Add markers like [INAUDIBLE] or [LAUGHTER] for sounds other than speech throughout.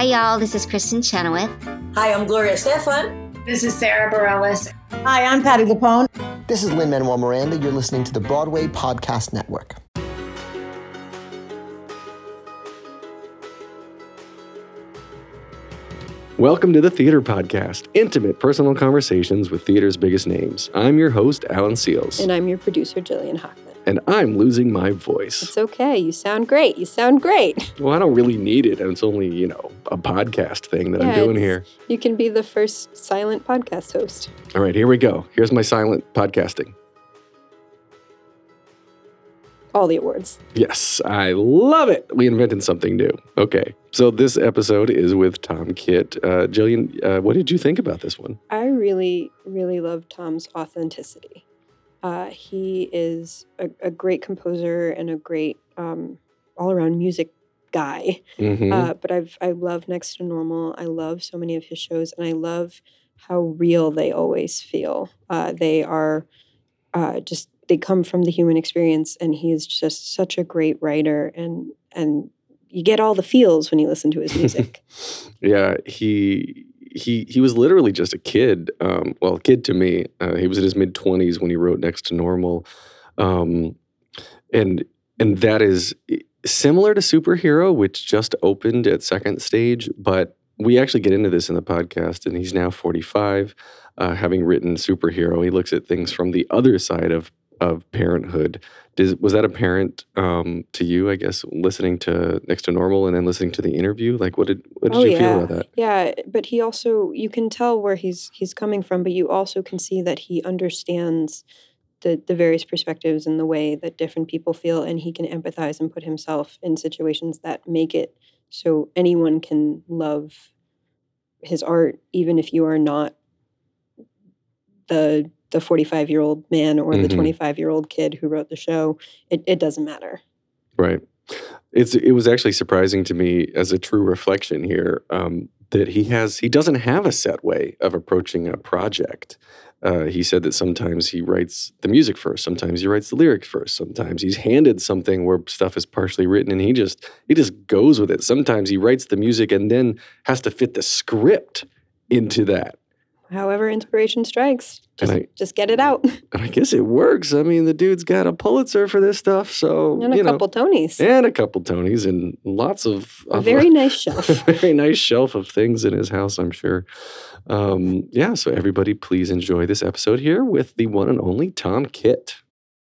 Hi, y'all. This is Kristin Chenoweth. Hi, I'm Gloria Estefan. This is Sara Bareilles. Hi, I'm Patti LuPone. This is Lin Manuel Miranda. You're listening to the Broadway Podcast Network. Welcome to the Theater Podcast, intimate personal conversations with theater's biggest names. I'm your host, Alan Seales. And I'm your producer, Jillian Hochman. And I'm losing my voice. It's okay. You sound great. You sound great. [LAUGHS] Well, I don't really need it. And it's only, you know, a podcast thing that I'm doing here. You can be the first silent podcast host. All right, here we go. Here's my silent podcasting. All the awards. Yes, I love it. We invented something new. Okay, so this episode is with Tom Kitt. Uh, Jillian, uh, what did you think about this one? I really, really love Tom's authenticity. Uh, he is a, a, great composer and a great um, all-around music guy. Mm-hmm. Uh, but I've I love Next to Normal. I love so many of his shows, and I love how real they always feel. Uh, they are uh, just they come from the human experience, and he is just such a great writer, and and you get all the feels when you listen to his music. [LAUGHS] yeah, he he he was literally just a kid. Um, well, kid to me. Uh, he was in his mid twenties when he wrote Next to Normal, um, and and that is similar to Superhero, which just opened at second stage. But we actually get into this in the podcast, and he's now forty five, uh, having written Superhero. He looks at things from the other side of of parenthood. Does, was that apparent um, to you? I guess listening to Next to Normal and then listening to the interview. Like, what did what did oh, you yeah. feel about that? Yeah, but he also you can tell where he's he's coming from, but you also can see that he understands the the various perspectives and the way that different people feel, and he can empathize and put himself in situations that make it so anyone can love his art, even if you are not the the 45 year old man or Mhm. the 25 year old kid who wrote the show. It, it doesn't matter. Right. It's it was actually surprising to me as a true reflection here um, that he has he doesn't have a set way of approaching a project. Uh, he said that sometimes he writes the music first, sometimes he writes the lyrics first, sometimes he's handed something where stuff is partially written and he just he just goes with it. Sometimes he writes the music and then has to fit the script into that. However, inspiration strikes, just, I- just get it out. [LAUGHS] I guess it works. I mean, the dude's got a Pulitzer for this stuff, so And a you know, couple Tonys. and a couple Tonys and lots of, A of very [LAUGHS] nice shelf. very nice shelf of things in his house, I'm sure. Um, yeah, so everybody, please enjoy this episode here with the one and only Tom Kitt.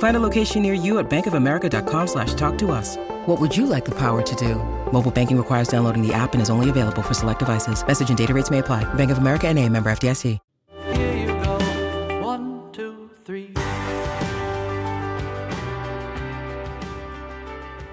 Find a location near you at bankofamerica.com slash talk to us. What would you like the power to do? Mobile banking requires downloading the app and is only available for select devices. Message and data rates may apply. Bank of America and a member FDIC. Here you go. One, two, three.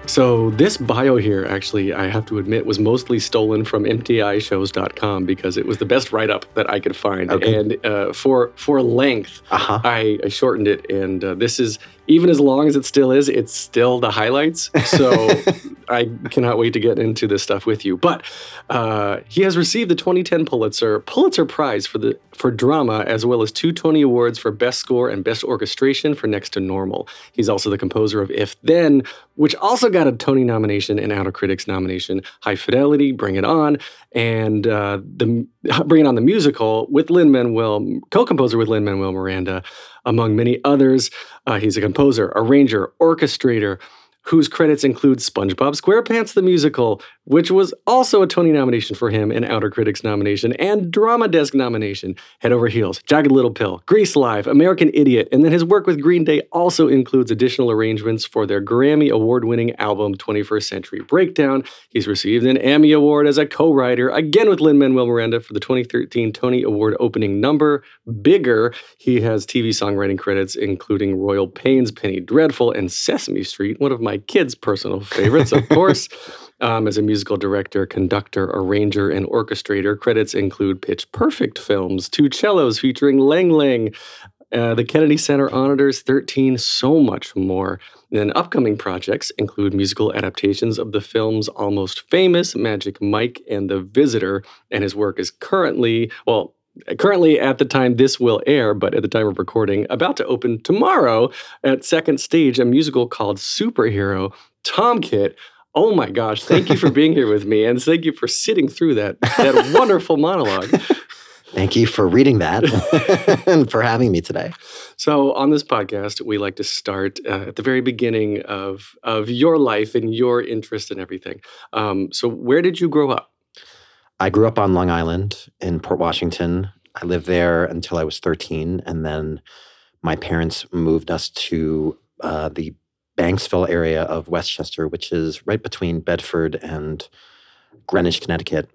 So this bio here, actually, I have to admit, was mostly stolen from MTIshows.com because it was the best write-up that I could find, Okay. and uh, for for length, Uh huh. I, I shortened it. And uh, this is even as long as it still is, it's still the highlights. So [LAUGHS] I cannot wait to get into this stuff with you. But uh, he has received the 2010 Pulitzer Pulitzer Prize for the for drama, as well as two Tony Awards for Best Score and Best Orchestration for Next to Normal. He's also the composer of If Then, which also got a Tony nomination and Outer Critics nomination. High Fidelity, Bring It On, and uh, the Bring It On the musical with Lin Manuel, co-composer with Lin Manuel Miranda, among many others. Uh, he's a composer, arranger, orchestrator whose credits include SpongeBob SquarePants the musical, which was also a Tony nomination for him, an Outer Critics nomination, and Drama Desk nomination. Head Over Heels, Jagged Little Pill, Grease Live, American Idiot, and then his work with Green Day also includes additional arrangements for their Grammy award-winning album 21st Century Breakdown. He's received an Emmy Award as a co-writer, again with Lin-Manuel Miranda for the 2013 Tony Award opening number, Bigger. He has TV songwriting credits including Royal Pains, Penny Dreadful, and Sesame Street, one of my kids' personal favorites, of course. [LAUGHS] Um, as a musical director, conductor, arranger, and orchestrator, credits include Pitch Perfect films, Two Cellos featuring Lang Lang, uh, the Kennedy Center Auditors 13, so much more. Then upcoming projects include musical adaptations of the films Almost Famous, Magic Mike, and The Visitor. And his work is currently, well, currently at the time this will air, but at the time of recording, about to open tomorrow at Second Stage, a musical called Superhero. Tom Kitt, oh my gosh, thank you for being here with me, and thank you for sitting through that that [LAUGHS] wonderful monologue. Thank you for reading that [LAUGHS] and for having me today. So, on this podcast, we like to start uh, at the very beginning of of your life and your interest in everything. Um, so, where did you grow up? I grew up on Long Island in Port Washington. I lived there until I was 13, and then my parents moved us to uh, the Banksville area of Westchester, which is right between Bedford and Greenwich, Connecticut.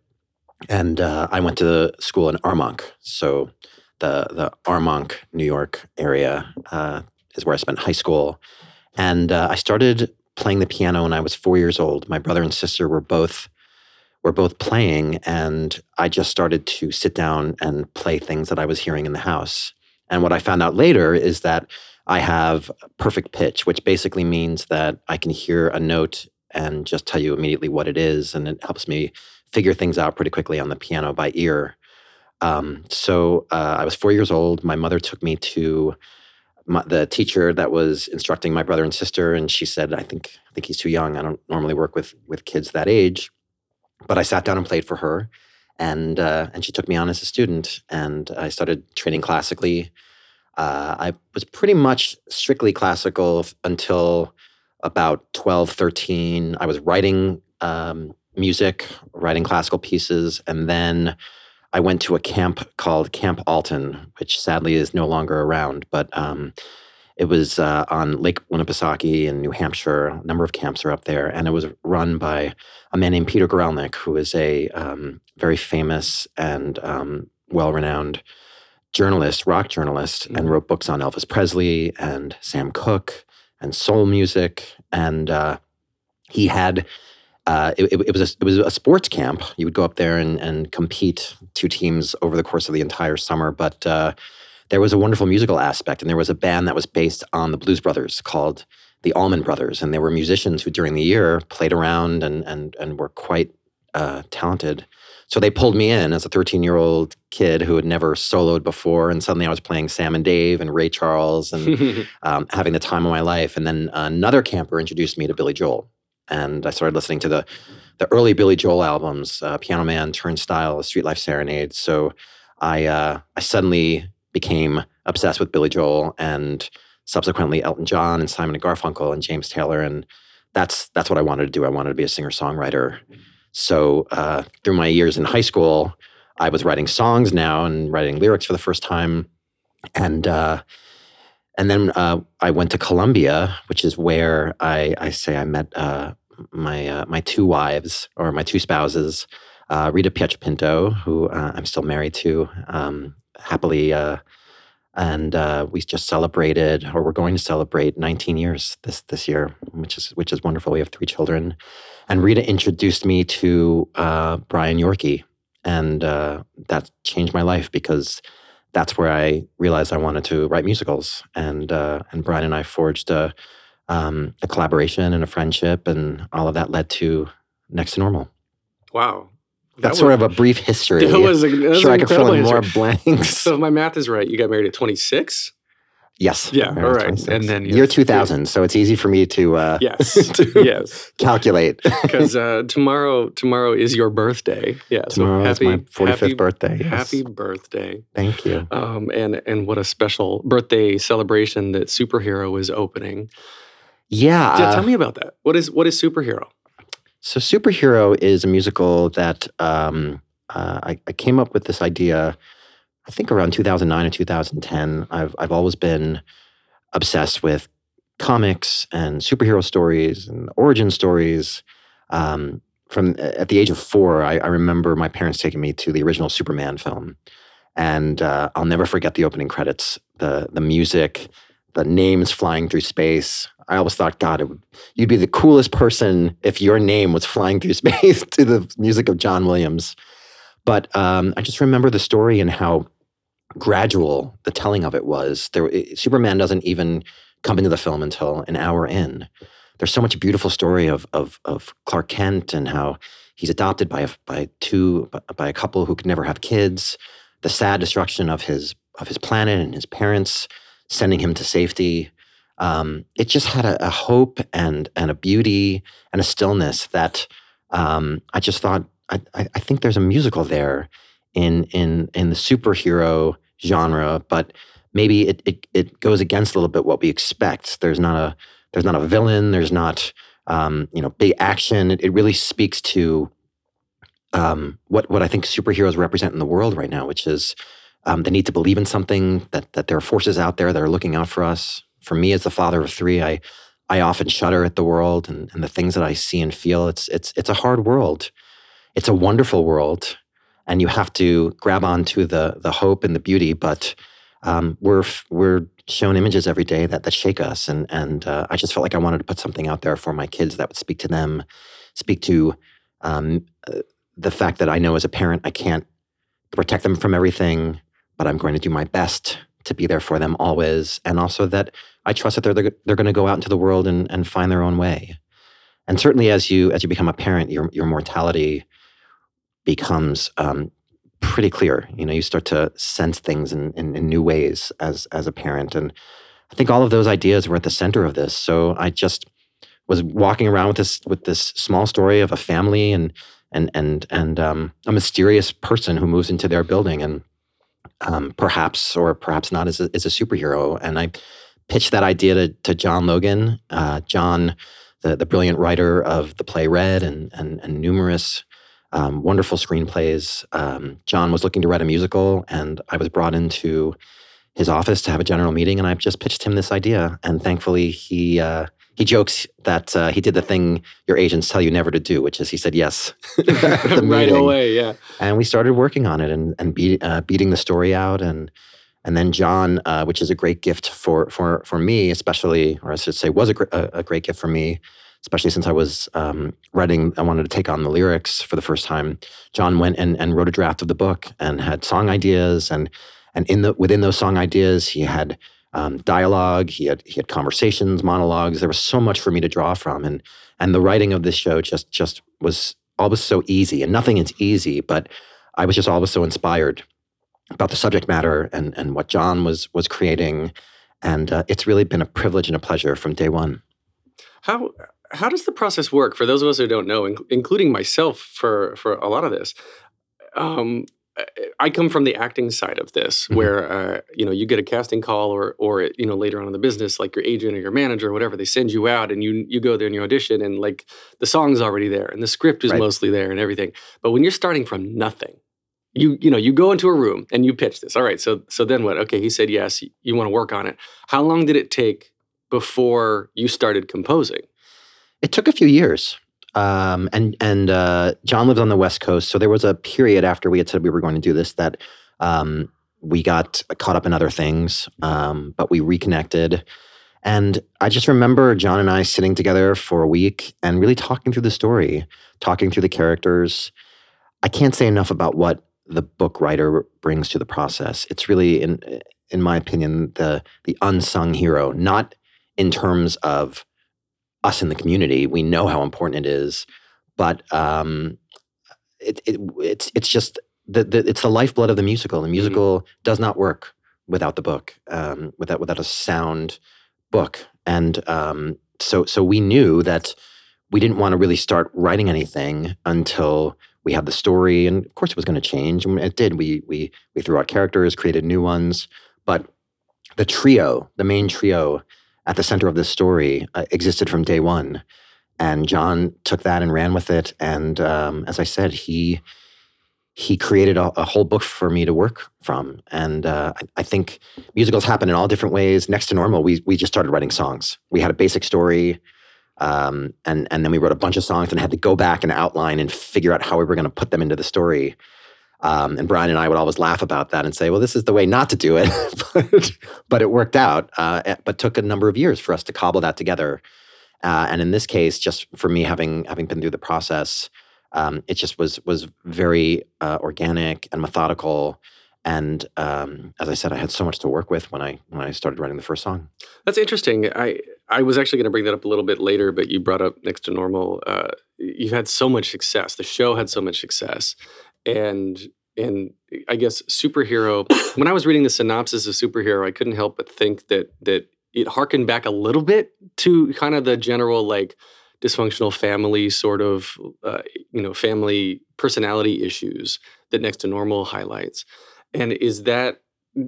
And uh, I went to school in Armonk. So the the Armonk, New York area uh, is where I spent high school. And uh, I started playing the piano when I was four years old. My brother and sister were both were both playing, and I just started to sit down and play things that I was hearing in the house. And what I found out later is that I have perfect pitch, which basically means that I can hear a note and just tell you immediately what it is, and it helps me figure things out pretty quickly on the piano by ear. Um, so uh, I was four years old. My mother took me to my, the teacher that was instructing my brother and sister, and she said, "I think I think he's too young. I don't normally work with with kids that age." But I sat down and played for her, and uh, and she took me on as a student, and I started training classically. Uh, I was pretty much strictly classical until about 12, 13. I was writing um, music, writing classical pieces, and then I went to a camp called Camp Alton, which sadly is no longer around, but um, it was uh, on Lake Winnipesaukee in New Hampshire. A number of camps are up there, and it was run by a man named Peter Guralnick, who is a um, very famous and um, well-renowned journalist, rock journalist, mm-hmm. and wrote books on Elvis Presley and Sam Cooke and soul music. And uh, he had uh, it, it, was a, it was a sports camp. You would go up there and, and compete two teams over the course of the entire summer. But uh, there was a wonderful musical aspect, and there was a band that was based on the Blues Brothers called the Allman Brothers, and they were musicians who during the year played around and and and were quite uh, talented. So they pulled me in as a 13 year old kid who had never soloed before, and suddenly I was playing Sam and Dave and Ray Charles and [LAUGHS] um, having the time of my life. And then another camper introduced me to Billy Joel and I started listening to the the early Billy Joel albums, uh, Piano Man, Turnstile, Street Life Serenade. So I uh, I suddenly became obsessed with Billy Joel and subsequently Elton John and Simon and Garfunkel and James Taylor, and that's that's what I wanted to do. I wanted to be a singer songwriter. So uh, through my years in high school, I was writing songs now and writing lyrics for the first time, and uh, and then uh, I went to Columbia, which is where I, I say I met uh, my uh, my two wives or my two spouses, uh, Rita Pietropinto, who I'm still married to um, happily, uh, and we just celebrated, or we're going to celebrate 19 years this this year, which is which is wonderful. We have three children, and Rita introduced me to Brian Yorkey, and that changed my life because that's where I realized I wanted to write musicals. And uh, and Brian and I forged a, um, a collaboration and a friendship, and all of that led to Next to Normal. Wow. That's That sort of a brief history. [LAUGHS] That was, a, that was sure, I could fill in more blanks. So if my math is right, you got married at 26? yes. Yeah, all right. 26. And then year 2000. So it's easy for me to uh, Yes. [LAUGHS] to yes. calculate. [LAUGHS] Because uh, tomorrow tomorrow is your birthday. Yeah. Tomorrow so is happy, my 45th happy, birthday. yes. Happy birthday. Thank you. Um, and and what a special birthday celebration that Superhero is opening. Yeah. Yeah, uh, tell me about that. What is what is Superhero? So, Superhero is a musical that um, uh, I, I came up with this idea, I think around 2009 or 2010. I've, I've always been obsessed with comics and superhero stories and origin stories. Um, from at the age of four, I, I remember my parents taking me to the original Superman film, and uh, I'll never forget the opening credits, the the music, the names flying through space. I always thought, God, it you'd be the coolest person if your name was flying through [LAUGHS] space to the music of John Williams. But um, I just remember the story and how gradual the telling of it was. There, it, Superman doesn't even come into the film until an hour in. There's so much beautiful story of of, of Clark Kent and how he's adopted by a, by two by a couple who could never have kids. The sad destruction of his of his planet and his parents sending him to safety. Um, it just had a, a hope and and a beauty and a stillness that um, I just thought I, I, think there's a musical there in in in the superhero genre, but maybe it, it it goes against a little bit what we expect. There's not a there's not a villain. There's not um, you know big action. It, it really speaks to um, what what I think superheroes represent in the world right now, which is um, the need to believe in something that that there are forces out there that are looking out for us. For me, as the father of three, I I often shudder at the world and, and the things that I see and feel. It's it's it's a hard world. It's a wonderful world, and you have to grab onto the the hope and the beauty. But um, we're we're shown images every day that that shake us, and and uh, I just felt like I wanted to put something out there for my kids that would speak to them, speak to um, uh, the fact that I know as a parent I can't protect them from everything, but I'm going to do my best to be there for them always, and also that I trust that they're they're, going to go out into the world and, and find their own way. And certainly, as you as you become a parent, your your mortality becomes um, pretty clear. You know, you start to sense things in, in, in new ways as as a parent, and I think all of those ideas were at the center of this. So I just was walking around with this with this small story of a family and and and and um, a mysterious person who moves into their building and um, perhaps or perhaps not is a, is a superhero. And I pitched that idea to, to John Logan. Uh, John, the the brilliant writer of the play Red and and, and numerous um, wonderful screenplays. Um, John was looking to write a musical, and I was brought into his office to have a general meeting, and I just pitched him this idea. And thankfully, he uh, he jokes that uh, he did the thing your agents tell you never to do, which is he said yes [LAUGHS] [LAUGHS] right away, yeah. And we started working on it and and beat, uh, beating the story out and. And then John, uh, which is a great gift for for for me, especially, or I should say, was a, gr- a, great gift for me, especially since I was um, writing. I wanted to take on the lyrics for the first time. John went and, and wrote a draft of the book and had song ideas, and and in the within those song ideas, he had um, dialogue, he had he had conversations, monologues. There was so much for me to draw from, and and the writing of this show just just was always so easy. And nothing is easy, but I was just always so inspired about the subject matter and and what John was was creating, and uh, it's really been a privilege and a pleasure from day one. How how does the process work for those of us who don't know, inc- including myself for for a lot of this? Um, I- come from the acting side of this, Mhm. where uh, you know you get a casting call, or or you know later on in the business, like your agent or your manager or whatever, they send you out, and you you go there and you audition, and like the song's already there, and the script is Right. mostly there, and everything. But when you're starting from nothing, you you know you go into a room and you pitch this. All right, so so then what? Okay, he said yes. You want to work on it. How long did it take before you started composing? It took a few years. Um, and and uh, John lives on the West Coast, so there was a period after we had said we were going to do this that um, we got caught up in other things, um, but we reconnected. And I just remember John and I sitting together for a week and really talking through the story, talking through the characters. I can't say enough about what the book writer brings to the process. It's really, in in my opinion, the the unsung hero. Not in terms of us in the community. We know how important it is, but um, it, it it's it's just the, the it's the lifeblood of the musical. The musical mm-hmm. does not work without the book, um, without without a sound book. And um, so so we knew that we didn't want to really start writing anything until we had the story, and of course it was going to change. And it did. We we we threw out characters, created new ones, but the trio, the main trio at the center of this story, uh, existed from day one. And John took that and ran with it. And um, as I said, he he created a, a, whole book for me to work from. And uh, I, I, think musicals happen in all different ways. Next to normal, we we just started writing songs. We had a basic story, um, and and then we wrote a bunch of songs and had to go back and outline and figure out how we were going to put them into the story. Um, and Brian and I would always laugh about that and say, "Well, this is the way not to do it," [LAUGHS] but, but, it worked out. Uh, but took a number of years for us to cobble that together. Uh, and in this case, just for me having having been through the process, um, it just was was very uh, organic and methodical. And um, as I said, I had so much to work with when I when I started writing the first song. That's interesting. I I was actually going to bring that up a little bit later, but you brought up next to normal. Uh, you've had so much success. The show had so much success, and and I guess superhero. [COUGHS] when I was reading the synopsis of superhero, I couldn't help but think that that it harkened back a little bit to kind of the general like dysfunctional family sort of uh, you know family personality issues that next to normal highlights and is that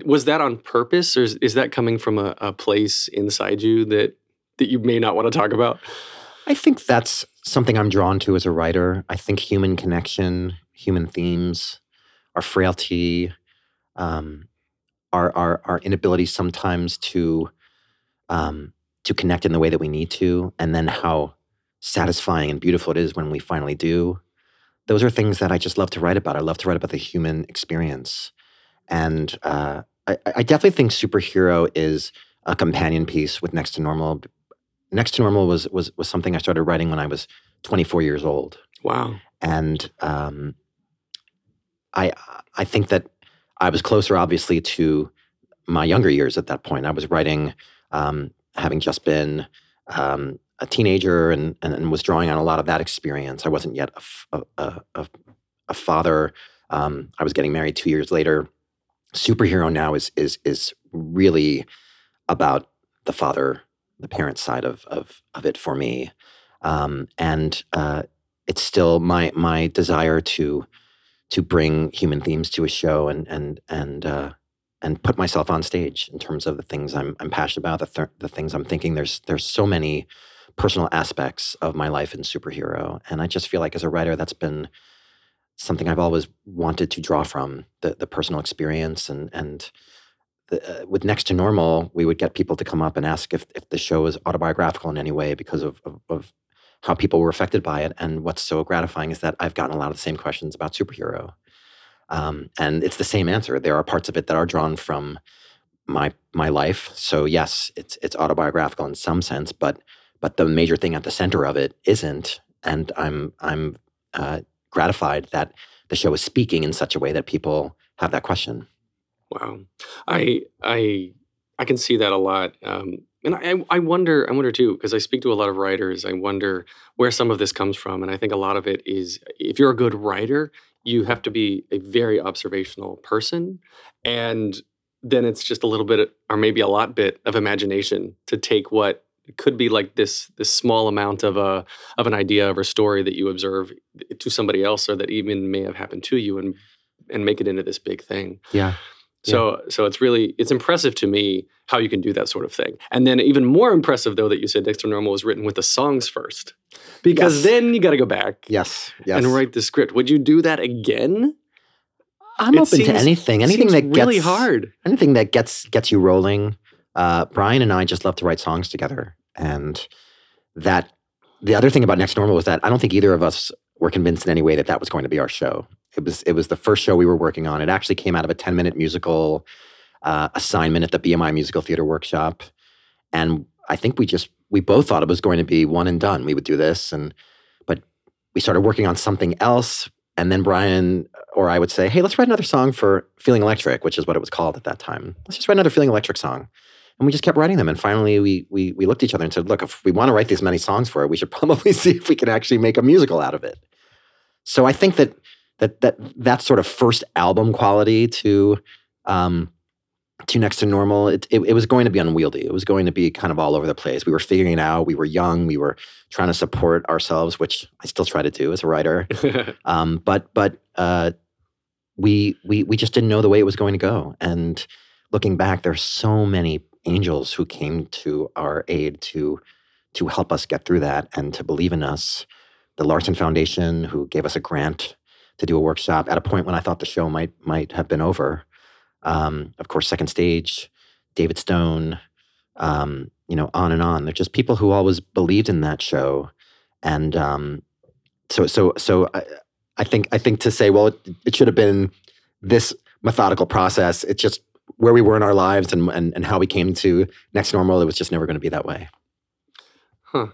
was that on purpose or is, is that coming from a, a place inside you that that you may not want to talk about i think that's something i'm drawn to as a writer i think human connection human themes our frailty um, our, our our inability sometimes to um, to connect in the way that we need to and then how satisfying and beautiful it is when we finally do. Those are things that I just love to write about. I love to write about the human experience. And uh, I, I, definitely think superhero is a companion piece with Next to Normal. Next to Normal was was was something I started writing when I was 24 years old. Wow. And um, I I think that I was closer, obviously, to my younger years at that point. I was writing, um, having just been um, a teenager and, and, and was drawing on a lot of that experience. I wasn't yet a, a, a, a father. Um, I was getting married two years later. Superhero now is is is really about the father, the parent side of of of it for me, um, and uh, it's still my my desire to to bring human themes to a show and and and uh, and put myself on stage in terms of the things I'm I'm passionate about, the th- the things I'm thinking. There's there's so many personal aspects of my life in superhero. And I just feel like as a writer, that's been something I've always wanted to draw from the, the personal experience. And, and the, uh, with Next to Normal, we would get people to come up and ask if, if the show is autobiographical in any way because of, of, of how people were affected by it. And what's so gratifying is that I've gotten a lot of the same questions about superhero. Um, and it's the same answer. There are parts of it that are drawn from my my life. So yes, it's it's autobiographical in some sense, but but the major thing at the center of it isn't. And I'm I'm uh, gratified that the show is speaking in such a way that people have that question. Wow, I I I can see that a lot. Um, and I, I wonder, I wonder too, because I speak to a lot of writers. I wonder where some of this comes from, and I think a lot of it is if you're a good writer, you have to be a very observational person, and then it's just a little bit, or maybe a lot bit of imagination to take what could be like this this small amount of a of an idea or a story that you observe to somebody else or that even may have happened to you and and make it into this big thing. Yeah. So yeah. so it's really it's impressive to me how you can do that sort of thing. And then even more impressive though that you said Next to Normal was written with the songs first. Because yes. then you got to go back. Yes. Yes. And write the script. Would you do that again? I'm it open seems, to anything. Anything that gets really hard. Anything that gets gets you rolling uh, Brian and I just love to write songs together. And that, the other thing about Next Normal was that I don't think either of us were convinced in any way that that was going to be our show. It was, it was the first show we were working on. It actually came out of a 10 minute musical uh, assignment at the BMI Musical Theater Workshop. And I think we just, we both thought it was going to be one and done. We would do this. And, but we started working on something else and then Brian or I would say, "Hey, let's write another song for Feeling Electric," which is what it was called at that time. Let's just write another Feeling Electric song. And we just kept writing them. And finally, we we we looked at each other and said, "Look, if we want to write these many songs for it, we should [LAUGHS] probably see if we can actually make a musical out of it." So I think that that that that sort of first album quality to um, to next to normal, it, it, it was going to be unwieldy. It was going to be kind of all over the place. We were figuring it out. We were young. We were trying to support ourselves, which I still try to do as a writer. [LAUGHS] um, but but uh, we we we just didn't know the way it was going to go. And looking back, there's so many angels who came to our aid to to help us get through that and to believe in us. The Larson Foundation, who gave us a grant to do a workshop at a point when I thought the show might might have been over. Um, of course, Second Stage, David Stone, um, you know, on and on. They're just people who always believed in that show, and um, so so so I, I think I think to say, well, it, it should have been this methodical process. It's just where we were in our lives and, and and how we came to next normal. It was just never going to be that way. Huh.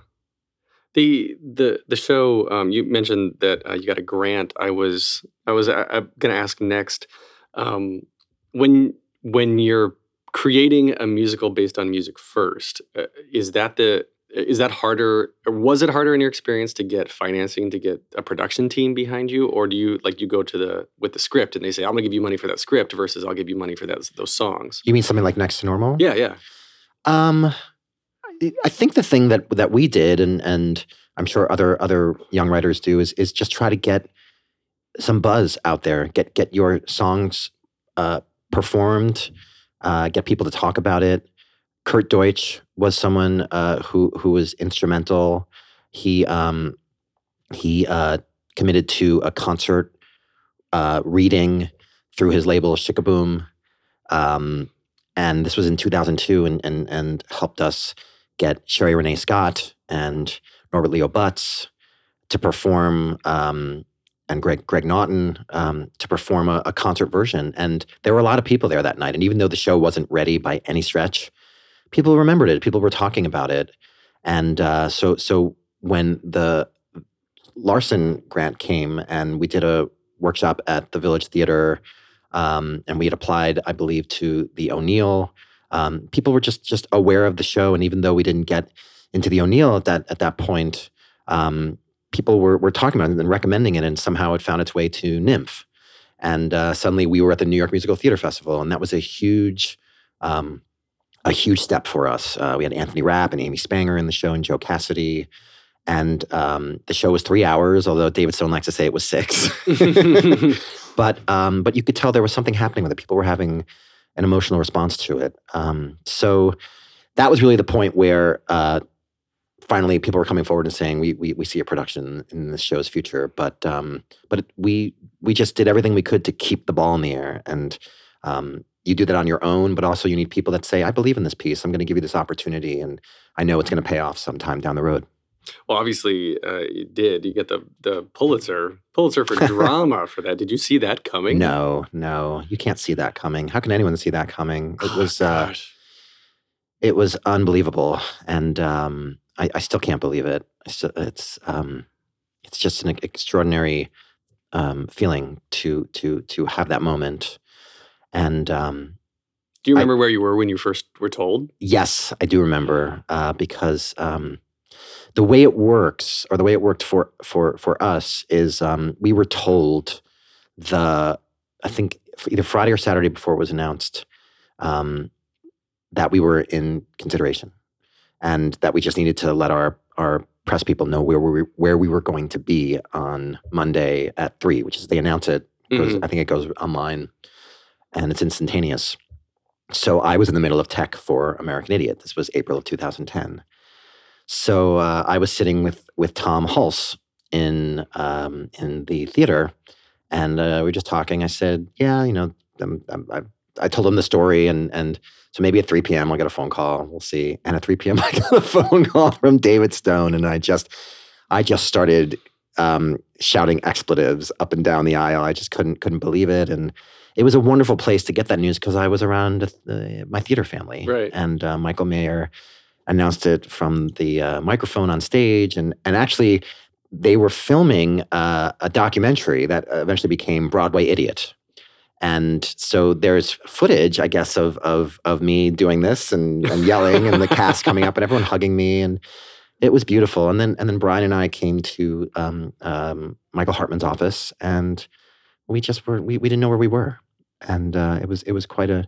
The the the show um, you mentioned that uh, you got a grant. I was I was uh, going to ask next um, when when you're creating a musical based on music first. Uh, is that the is that harder or was it harder in your experience to get financing to get a production team behind you or do you like you go to the with the script and they say i'm gonna give you money for that script versus i'll give you money for that, those songs You mean something like Next to Normal? yeah yeah Um, I- think the thing that that we did, and and I'm sure other other young writers do, is is just try to get some buzz out there, get get your songs uh, performed, uh, get people to talk about it. Kurt Deutsch was someone uh, who who was instrumental. He um, he uh, committed to a concert uh, reading through his label Sh-K-Boom, um, and this was in 2002, and and and helped us get Sherie Rene Scott and Norbert Leo Butz to perform, um, and Greg Greg Naughton um, to perform a, a concert version. And there were a lot of people there that night. And even though the show wasn't ready by any stretch, people remembered it. People were talking about it. And uh, so so when the Larson grant came and we did a workshop at the Village Theater, um, and we had applied, I believe, to the O'Neill. Um, people were just just aware of the show, and even though we didn't get into the O'Neill at that at that point, um, people were were talking about it and recommending it, and somehow it found its way to NYMF, and uh, suddenly we were at the New York Musical Theater Festival, and that was a huge. Um, a huge step for us. Uh, we had Anthony Rapp and Amy Spanger in the show, and Joe Cassidy, and um, the show was three hours. Although David Stone likes to say it was six, [LAUGHS] [LAUGHS] but um, but you could tell there was something happening with it. People were having an emotional response to it. Um, so that was really the point where uh, finally people were coming forward and saying we we, we see a production in this show's future. But um, but we we just did everything we could to keep the ball in the air and. Um, you do that on your own, but also you need people that say, "I believe in this piece. I'm going to give you this opportunity, and I know it's going to pay off sometime down the road." Well obviously uh, you did. You get the the pulitzer pulitzer for drama for that. Did you see that [LAUGHS] coming? No, no, you can't see that coming. How can anyone see that coming? It Oh, was uh, it was unbelievable, and um, I, I still can't believe it. I it's um, it's just an extraordinary um, feeling to to to have that moment, and um, do you I- remember where you were when you first were told? Yes, I do remember uh, because um, the way it works, or the way it worked for for for us, is um, we were told the I think either Friday or Saturday before it was announced um, that we were in consideration, and that we just needed to let our our press people know where we where we were going to be on Monday at three, which is they announce it. Goes, Mhm. I think it goes online, and it's instantaneous. So I was in the middle of tech for American Idiot. This was April of 2010. So uh, I was sitting with with Tom Hulce in um, in the theater, and uh, we were just talking. I said, "Yeah, you know, I'm, I'm, I, I told him the story, and and so maybe at 3 p.m. I'll get a phone call. We'll see." And at 3 p.m. [LAUGHS] I got a phone call from David Stone, and I just I just started um, shouting expletives up and down the aisle. I just couldn't couldn't believe it, and it was a wonderful place to get that news because I was around uh, my theater family, Right. And uh, Michael Mayer announced it from the uh, microphone on stage, and and actually they were filming uh, a documentary that eventually became Broadway Idiot. And so there's footage, I guess, of of of me doing this and, and yelling, and the cast [LAUGHS] coming up, and everyone hugging me, and it was beautiful. And then and then Brian and I came to um, um, Michael Hartman's office, and we just were we, we didn't know where we were, and uh, it was it was quite a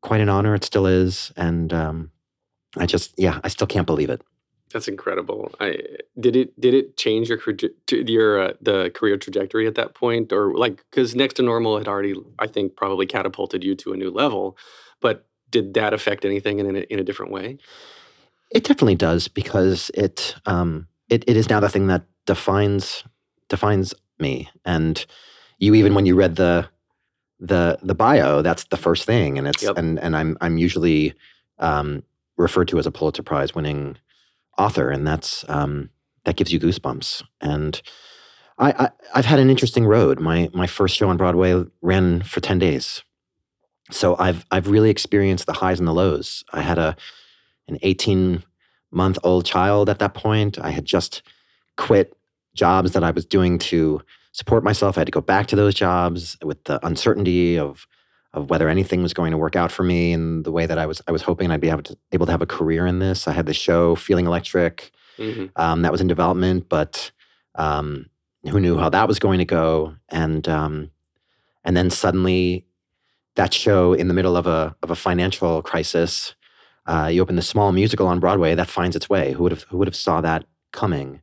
quite an honor. It still is, and um, I just yeah, I still can't believe it. That's incredible. I did it. Did it change your your uh, the career trajectory at that point, or like because Next to Normal had already, I think, probably catapulted you to a new level. But did that affect anything in a, in a different way? It definitely does because it um, it it is now the thing that defines defines me. And you even when you read the the the bio, that's the first thing, and it's Yep. and and I'm I'm usually um, referred to as a Pulitzer Prize winning author, and that's um, that gives you goosebumps. And I, I I've had an interesting road. My my first show on Broadway ran for ten days, so I've I've really experienced the highs and the lows. I had a an 18 month old child at that point. I had just quit jobs that I was doing to support myself. I had to go back to those jobs with the uncertainty of of whether anything was going to work out for me in the way that I was I was hoping I'd be able to able to have a career in this. I had the show Feeling Electric hmm um, that was in development, but um, who knew how that was going to go? And um, and then suddenly, that show in the middle of a of a financial crisis, uh, you open the small musical on Broadway that finds its way. Who would have who would have saw that coming?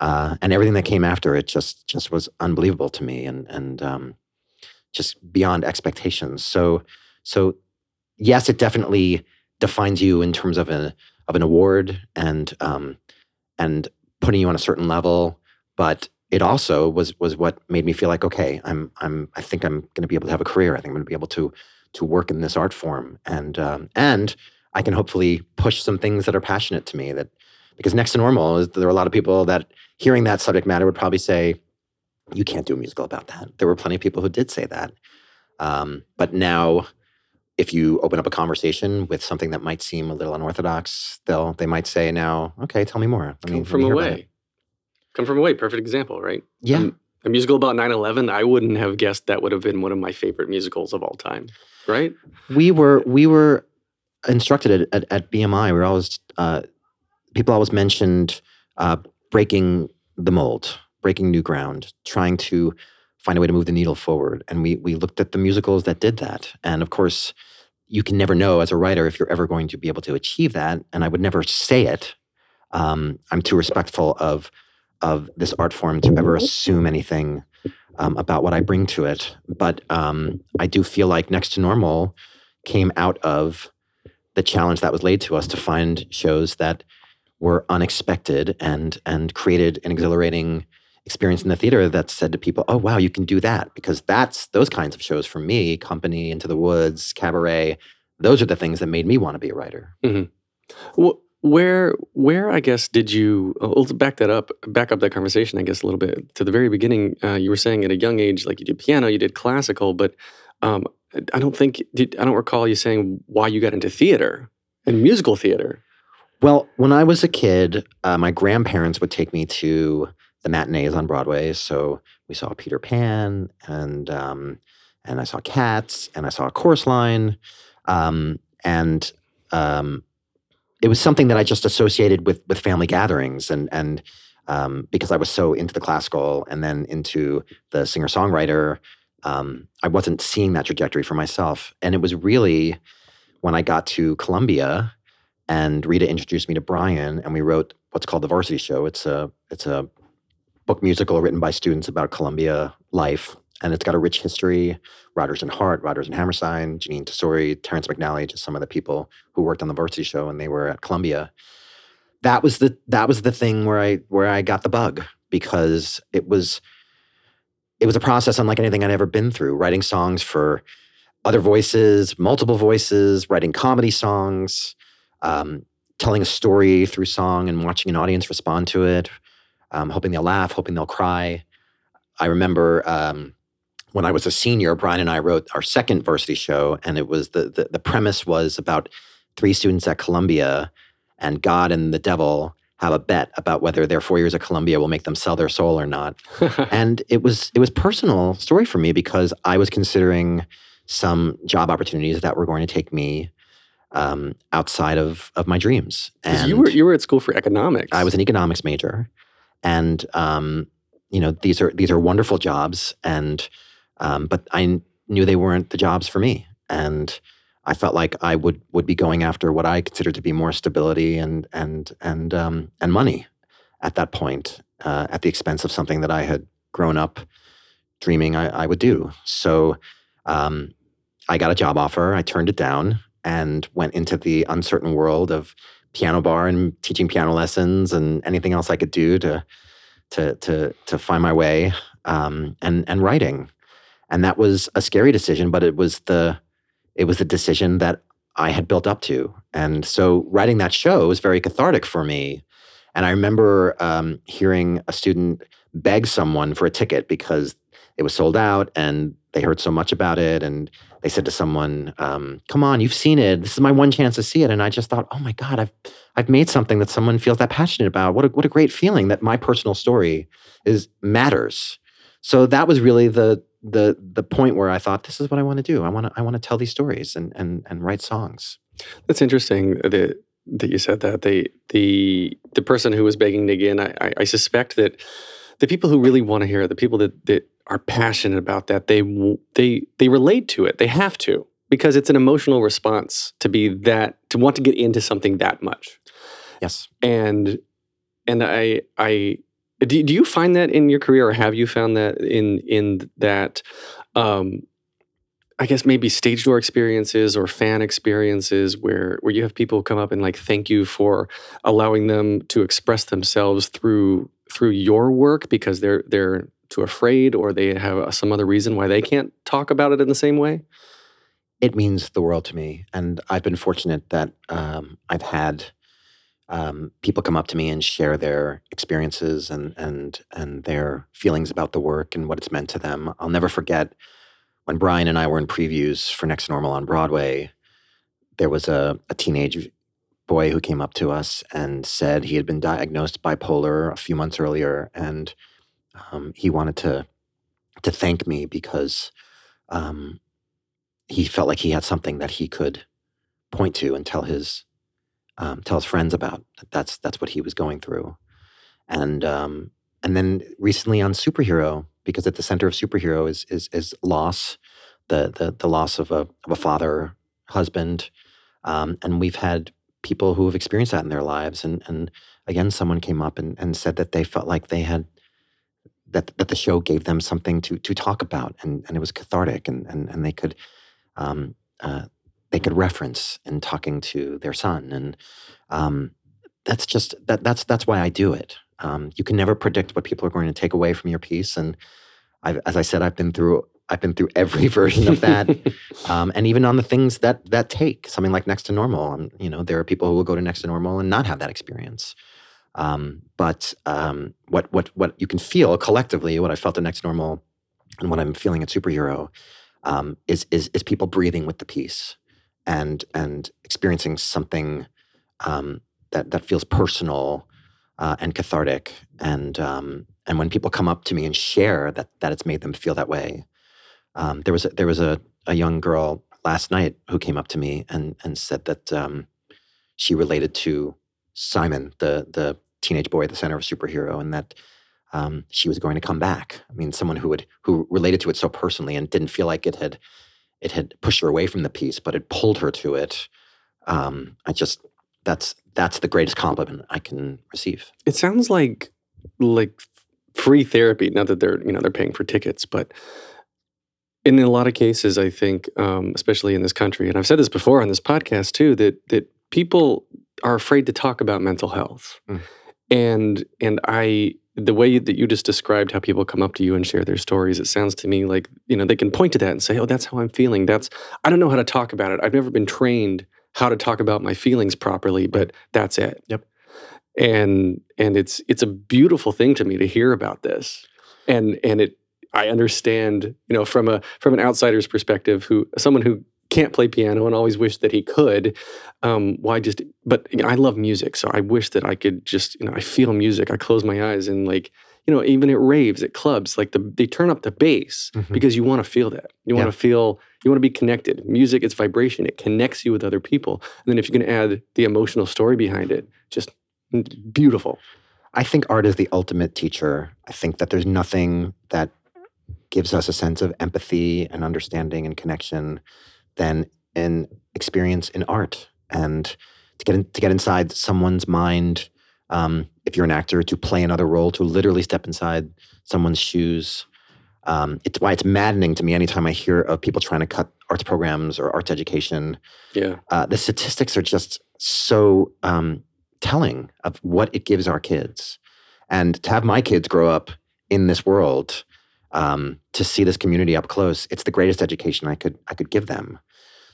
Uh, and everything that came after it just just was unbelievable to me, and and um, just beyond expectations. So so yes, it definitely defines you in terms of an of an award and um, and putting you on a certain level. But it also was was what made me feel like okay, I'm I'm I think I'm going to be able to have a career. I think I'm going to be able to to work in this art form and um, and I can hopefully push some things that are passionate to me. That because next to normal there are a lot of people that hearing that subject matter would probably say you can't do a musical about that. There were plenty of people who did say that. Um, but now, if you open up a conversation with something that might seem a little unorthodox, they'll they might say now, okay, tell me more. Let me, Come from me it." away. Come from away. Perfect example, right? Yeah. Um, a musical about 9-11, I wouldn't have guessed that would have been one of my favorite musicals of all time. Right? we were we were instructed at, at, at BMI. We were always uh, people always mentioned uh, breaking the mold, breaking new ground, trying to find a way to move the needle forward. And we we looked at the musicals that did that. And of course, you can never know as a writer if you're ever going to be able to achieve that. And I would never say it. Um, I'm too respectful of of this art form to ever assume anything um, about what I bring to it. But um, I do feel like Next to Normal came out of the challenge that was laid to us to find shows that were unexpected and and created an exhilarating experience in the theater that said to people, "Oh wow, you can do that!" Because that's those kinds of shows for me, Company, Into the Woods, Cabaret. Those are the things that made me want to be a writer. Wh- Where, where I guess did you? Let's back that up, back up that conversation. I guess a little bit to the very beginning. Uh, you were saying at a young age, like you did piano, you did classical, but um, I don't think did, I don't recall you saying why you got into theater and musical theater. Well, when I was a kid, uh, my grandparents would take me to the matinees on Broadway. So we saw Peter Pan, and um, and I saw Cats, and I saw Chorus Line, um, and um, it was something that I just associated with with family gatherings, and and um, because I was so into the classical and then into the singer songwriter, um, I wasn't seeing that trajectory for myself, and it was really when I got to Columbia and Rita introduced me to Brian, and we wrote what's called the Varsity Show. It's a it's a book musical written by students about Columbia life, and it's got a rich history. Rodgers and Hart, Rodgers and Hammerstein, Jeanine Tesori, Terrence McNally, just some of the people who worked on the Varsity Show when they were at Columbia. That was the that was the thing where I where I got the bug because it was it was a process unlike anything I'd ever been through. Writing songs for other voices, multiple voices, writing comedy songs, um, telling a story through song and watching an audience respond to it, um, hoping they'll laugh, hoping they'll cry. I remember um, when I was a senior, Brian and I wrote our second varsity show, and it was the, the the premise was about three students at Columbia and God and the devil have a bet about whether their four years at Columbia will make them sell their soul or not. [LAUGHS] and it was it was personal story for me because I was considering some job opportunities that were going to take me um, outside of of my dreams. And you were you were at school for economics. I was an economics major, and um, you know these are these are wonderful jobs, and um, but I knew they weren't the jobs for me, and I felt like I would would be going after what I considered to be more stability and and and um, and money at that point, uh, at the expense of something that I had grown up dreaming I, I would do. So um, I got a job offer. I turned it down and went into the uncertain world of piano bar and teaching piano lessons and anything else I could do to to to to find my way um, and and writing. And that was a scary decision, but it was the it was the decision that I had built up to. And so writing that show was very cathartic for me. And I remember um, hearing a student beg someone for a ticket because it was sold out and they heard so much about it. And they said to someone, um, "Come on, you've seen it. This is my one chance to see it." And I just thought, "Oh my God, I've I've made something that someone feels that passionate about. What a what a great feeling that my personal story is matters." So that was really the the the point where I thought, "This is what I want to do. I want to I want to tell these stories and and and write songs." That's interesting that that you said that. The the the person who was begging to get in, I, I, I suspect that the people who really want to hear it, the people that that are passionate about that, they they they relate to it. They have to because it's an emotional response to be that to want to get into something that much. Yes. And and I I do, do you find that in your career or have you found that in in that um I guess maybe stage door experiences or fan experiences where where you have people come up and like thank you for allowing them to express themselves through through your work because they're they're too afraid or they have uh, some other reason why they can't talk about it in the same way. it means the world to me. And I've been fortunate that um, I've had um, people come up to me and share their experiences and and and their feelings about the work and what it's meant to them. I'll never forget when Brian and I were in previews for Next Normal on Broadway. There was a, a teenage boy who came up to us and said he had been diagnosed bipolar a few months earlier, and um, he wanted to to thank me because um, he felt like he had something that he could point to and tell his um, tell his friends about. That's that's what he was going through, and um, and then recently on superhero, because at the center of superhero is is is loss, the the the loss of a of a father, husband, um, and we've had people who have experienced that in their lives, and and again, someone came up and, and said that they felt like they had that that the show gave them something to to talk about, and and it was cathartic, and and and they could um, uh, they could reference in talking to their son, and um, that's just that that's that's why I do it. Um, you can never predict what people are going to take away from your piece, and I've, as I said, I've been through I've been through every [LAUGHS] version of that, um, and even on the things that that take something like Next to Normal. Um, you know, there are people who will go to Next to Normal and not have that experience. Um, but um, what what what you can feel collectively, what I felt at Next Normal, and what I'm feeling at Superhero, um, is is is people breathing with the piece, and and experiencing something um, that that feels personal uh, and cathartic, and um, and when people come up to me and share that that it's made them feel that way. Um, there was a, there was a, a young girl last night who came up to me and and said that she related to Simon, the the teenage boy at the center of a superhero, and that um, she was going to come back. I mean, someone who would who related to it so personally and didn't feel like it had it had pushed her away from the piece, but it pulled her to it. Um, I just that's that's the greatest compliment I can receive. It sounds like like free therapy. Not that they're you know they're paying for tickets, but in a lot of cases, I think, um, especially in this country, and I've said this before on this podcast too, that that people are afraid to talk about mental health, Mm. And and I the way that you just described how people come up to you and share their stories, it sounds to me like you know they can point to that and say, "Oh, that's how I'm feeling." That's I don't know how to talk about it. I've never been trained how to talk about my feelings properly, but that's it. Yep. And and it's it's a beautiful thing to me to hear about this, and and it I understand you know from a from an outsider's perspective, who someone who can't play piano and always wish that he could. Um, why just? But you know, I love music, so I wish that I could just. You know, I feel music. I close my eyes and like you know, even at raves, at clubs, like the they turn up the bass Mhm. because you want to feel that. You want Yeah. to feel. You want to be connected. Music, it's vibration. It connects you with other people. And then if you can add the emotional story behind it, just beautiful. I think art is the ultimate teacher. I think that there's nothing that gives us a sense of empathy and understanding and connection than an experience in art. And to get in, to get inside someone's mind, um, if you're an actor, to play another role, to literally step inside someone's shoes. Um, it's why it's maddening to me anytime I hear of people trying to cut arts programs or arts education Yeah. uh, the statistics are just so um, telling of what it gives our kids. And to have my kids grow up in this world, um, to see this community up close, it's the greatest education I could I could give them.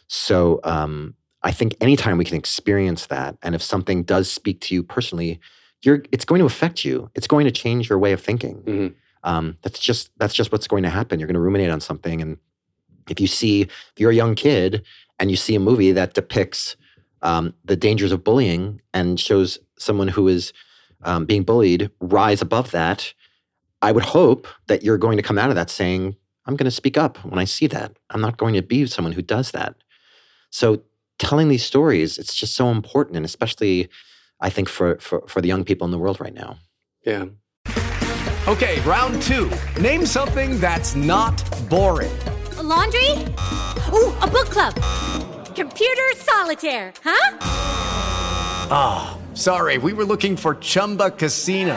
So um, I think anytime we can experience that, and if something does speak to you personally, you're it's going to affect you. It's going to change your way of thinking. Mhm. Um, that's just that's just what's going to happen. You're going to ruminate on something, and if you see if you're a young kid and you see a movie that depicts um, the dangers of bullying and shows someone who is um, being bullied rise above that, I would hope that you're going to come out of that saying, I'm going to speak up when I see that. I'm not going to be someone who does that. So telling these stories, it's just so important, and especially I think for, for, for the young people in the world right now. Yeah. Okay, round two. Name something that's not boring. A laundry? Ooh, a book club. Computer solitaire, huh? Ah, sorry, we were looking for Chumba Casino.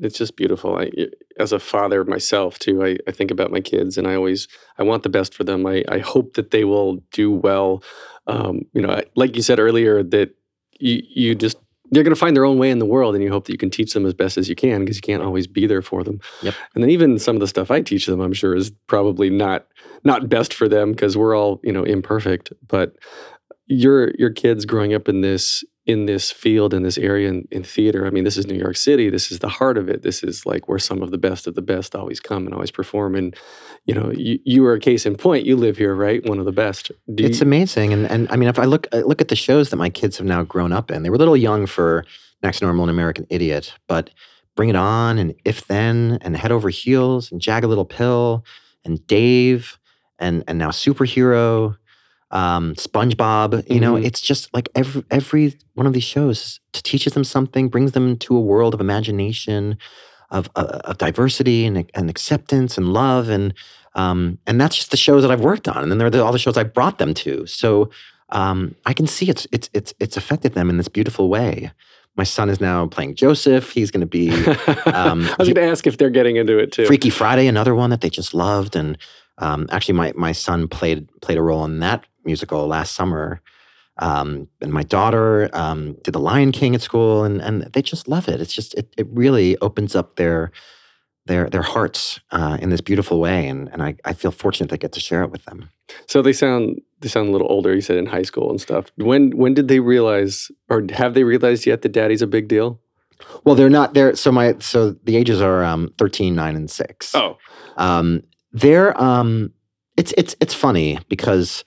it's just beautiful. I, as a father myself too I, I think about my kids and i always i want the best for them. I, I hope that they will do well. Um, you know I, like you said earlier that you, you just they're going to find their own way in the world and you hope that you can teach them as best as you can because you can't always be there for them. Yep. and then even some of the stuff i teach them i'm sure is probably not not best for them because we're all you know imperfect. But your your kids growing up in this in this field in this area in, in theater. I mean this is new york city. This is the heart of it. This is like where some of the best of the best always come and always perform. And you know you, you are a case in point. You live here right? One of the best. Do it's you- amazing, and and I mean, if I look I look at the shows that my kids have now grown up in, they were a little young for Next Normal and American Idiot, but Bring It On and If Then and Head Over Heels and Jagged Little Pill and Dave and and now Superhero, um, SpongeBob. You know, Mhm. it's just like every every one of these shows teaches them something, brings them to a world of imagination, of uh, of diversity and and acceptance and love and um, and that's just the shows that I've worked on, and then there are the, all the shows I brought them to. So um, I can see it's it's it's it's affected them in this beautiful way. My son is now playing Joseph. He's going to be [LAUGHS] um, i was going to ask if they're getting into it too Freaky Friday, another one that they just loved, and um, actually, my my son played played a role in that musical last summer. Um, and my daughter um, did The Lion King at school, and and they just love it. It's just it it really opens up their their their hearts uh, in this beautiful way, and and I, I feel fortunate to get to share it with them. so they sound they sound a little older you said in high school and stuff when when did they realize or have they realized yet that daddy's a big deal Well, they're not there. So my so the ages are um, 13, 9, and six. oh Um, they're um, it's it's it's funny because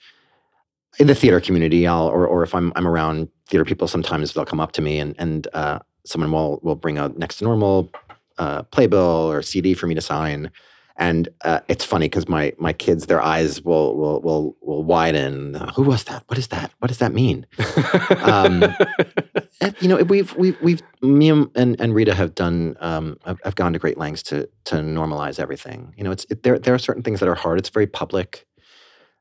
in the theater community, I'll or or if I'm I'm around theater people, sometimes they'll come up to me and and uh, someone will will bring a next to normal uh, playbill or CD for me to sign, And uh, it's funny because my my kids, their eyes will will will will widen. Uh, Who was that? What is that? What does that mean? um, [LAUGHS] and, you know, we've we've we've me and and, Rita have done. Um, have, have gone to great lengths to to normalize everything. You know, it's it, there there are certain things that are hard. It's very public.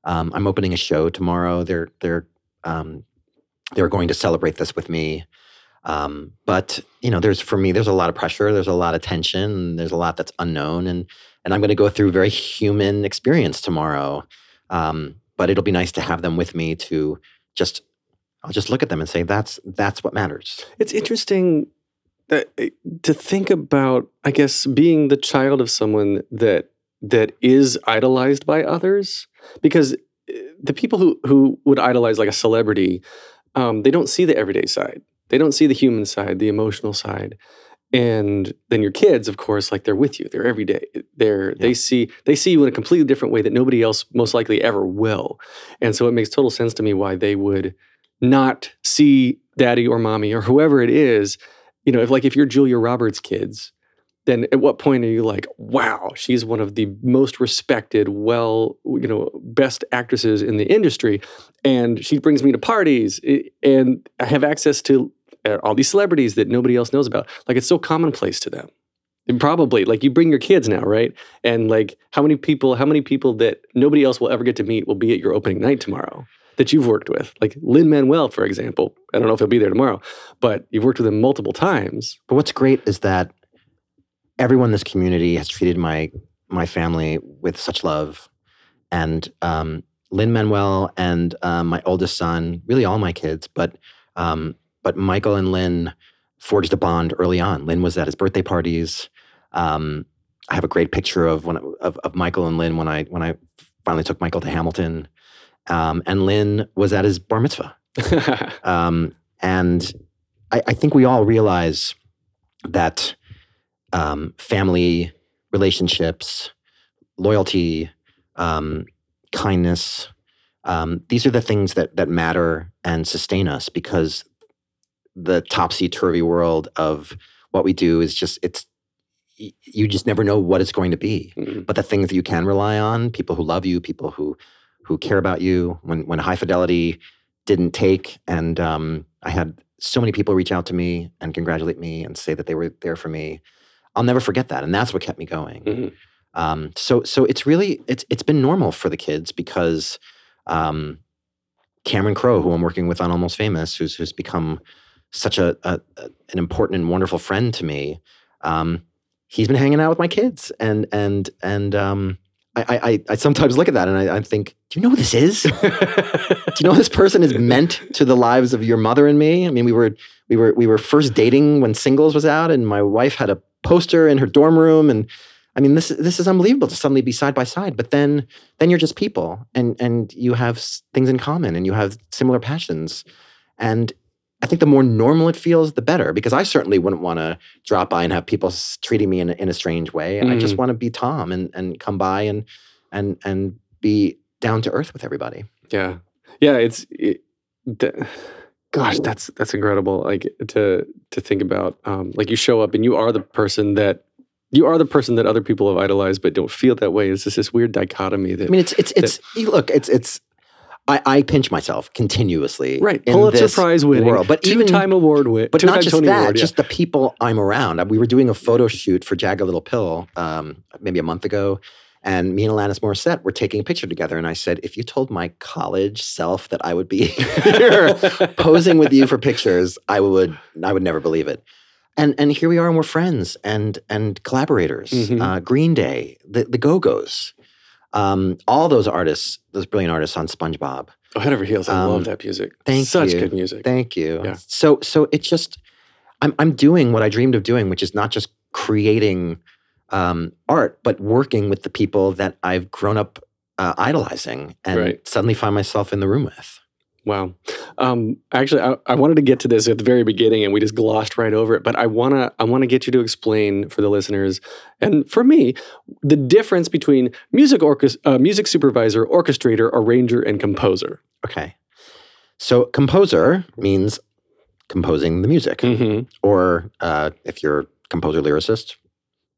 Um, I'm opening a show tomorrow. They're they're um, they're going to celebrate this with me. Um, but you know, there's for me, there's a lot of pressure. There's a lot of tension. There's a lot that's unknown, and and I'm going to go through very human experience tomorrow. Um, but it'll be nice to have them with me to just, I'll just look at them and say, that's that's what matters. It's interesting that, eh, to think about, I guess, being the child of someone that that is idolized by others, because eh, the people who who would idolize like a celebrity, um, they don't see the everyday side. They don't see the human side, the emotional side. And then your kids, of course, like they're with you. They're every day. They're they see they see you in a completely different way that nobody else most likely ever will. And so it makes total sense to me why they would not see daddy or mommy or whoever it is. You know, if like if you're Julia Roberts' kids, then at what point are you like, wow, she's one of the most respected, well, you know, best actresses in the industry, and she brings me to parties, eh, and I have access to all these celebrities that nobody else knows about. Like it's so commonplace to them. And probably like you bring your kids now, right? And like how many people, how many people that nobody else will ever get to meet will be at your opening night tomorrow that you've worked with? Like Lin Manuel, for example. I don't know if he'll be there tomorrow, but you've worked with him multiple times. But what's great is that everyone in this community has treated my my family with such love, and um, Lin Manuel and um, my oldest son, really all my kids, but um, but Michael and Lin forged a bond early on. Lin was at his birthday parties. Um, I have a great picture of when of, of Michael and Lin when I when I finally took Michael to Hamilton, um, and Lin was at his bar mitzvah. [LAUGHS] um, and I, I think we all realize that um, family relationships, loyalty, um, kindness. Um, these are the things that that matter and sustain us because the topsy turvy world of what we do is just it's you just never know what it's going to be. But the things that you can rely on, people who love you, people who who care about you. When when high fidelity didn't take, and um, I had so many people reach out to me and congratulate me and say that they were there for me. I'll never forget that, and that's what kept me going. Um, so so it's really it's it's been normal for the kids because um, Cameron Crowe, who I'm working with on Almost Famous, who's who's become such a, a an important and wonderful friend to me. Um, he's been hanging out with my kids, and and and um, I, I I- I sometimes look at that and I, I think, do you know who this is? [LAUGHS] do you know this person is meant to the lives of your mother and me? I mean, we were we were we were first dating when Singles was out, and my wife had a poster in her dorm room, and I mean, this this is unbelievable to suddenly be side by side. But then then you're just people, and and you have things in common, and you have similar passions, and I think the more normal it feels, the better. Because I certainly wouldn't want to drop by and have people treating me in a, in a strange way. I just Mhm. want to be Tom and and come by and and and be down to earth with everybody. Yeah, yeah. It's it, th- gosh, that's that's incredible. Like to to think about, um, like you show up and you are the person that you are the person that other people have idolized, but don't feel that way. It's just this weird dichotomy that I mean, it's it's it's look, it's it's. I, I pinch myself continuously, Right, Pulitzer Prize winning, world, but even two-time award win, but not just Tony that, Award, yeah. just the people I'm around. We were doing a photo shoot for Jagged Little Pill um, maybe a month ago, and me and Alanis Morissette were taking a picture together. And I said, if you told my college self that I would be [LAUGHS] here posing with you for pictures, I would I would never believe it. And and here we are, and we're friends and and collaborators. Mhm. Uh, Green Day, the the Go Go's, um, all those artists, those brilliant artists on SpongeBob. Oh, head over heels. I Um, love that music. Thank Such you. good music. Thank you. Yeah. So so it's just I'm I'm doing what I dreamed of doing, which is not just creating um, art, but working with the people that I've grown up uh, idolizing and Right. suddenly find myself in the room with. Wow. Um, actually, I, I wanted to get to this at the very beginning, and we just glossed right over it. But I wanna, I wanna get you to explain for the listeners and for me the difference between music orchest- uh, music supervisor, orchestrator, arranger, and composer. Okay. So composer means composing the music, Mhm. or uh, if you're composer lyricist,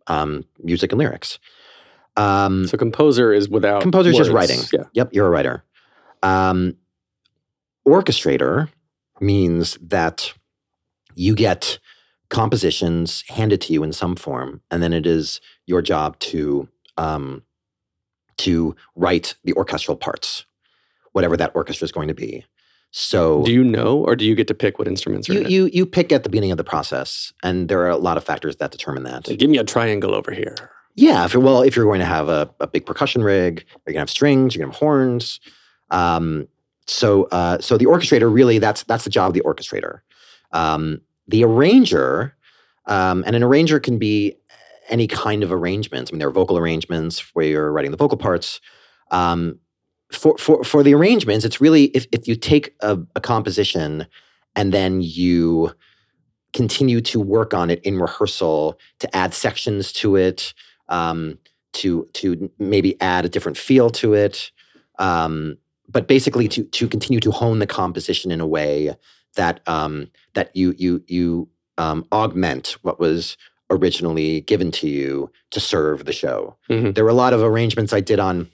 um, music and lyrics. Um, so composer is without composer's just writing. Yeah. Yep, you're a writer. Um, orchestrator means that you get compositions handed to you in some form, and then it is your job to um, to write the orchestral parts, whatever that orchestra is going to be. So, Do you know, or do you get to pick what instruments are you, in it? you you pick at the beginning of the process, and there are a lot of factors that determine that. Give me a triangle over here. Yeah, if well, if you're going to have a, a big percussion rig, you're gonna have strings, you're gonna have horns. Um, so, uh, so the orchestrator really that's that's the job of the orchestrator. Um, the arranger, um, and an arranger can be any kind of arrangements. I mean, there are vocal arrangements where you're writing the vocal parts. Um, for for for the arrangements, it's really if if you take a, a composition and then you continue to work on it in rehearsal to add sections to it, um, to to maybe add a different feel to it, um, but basically to to continue to hone the composition in a way that um, that you you you um, augment what was originally given to you to serve the show. Mhm. There were a lot of arrangements I did on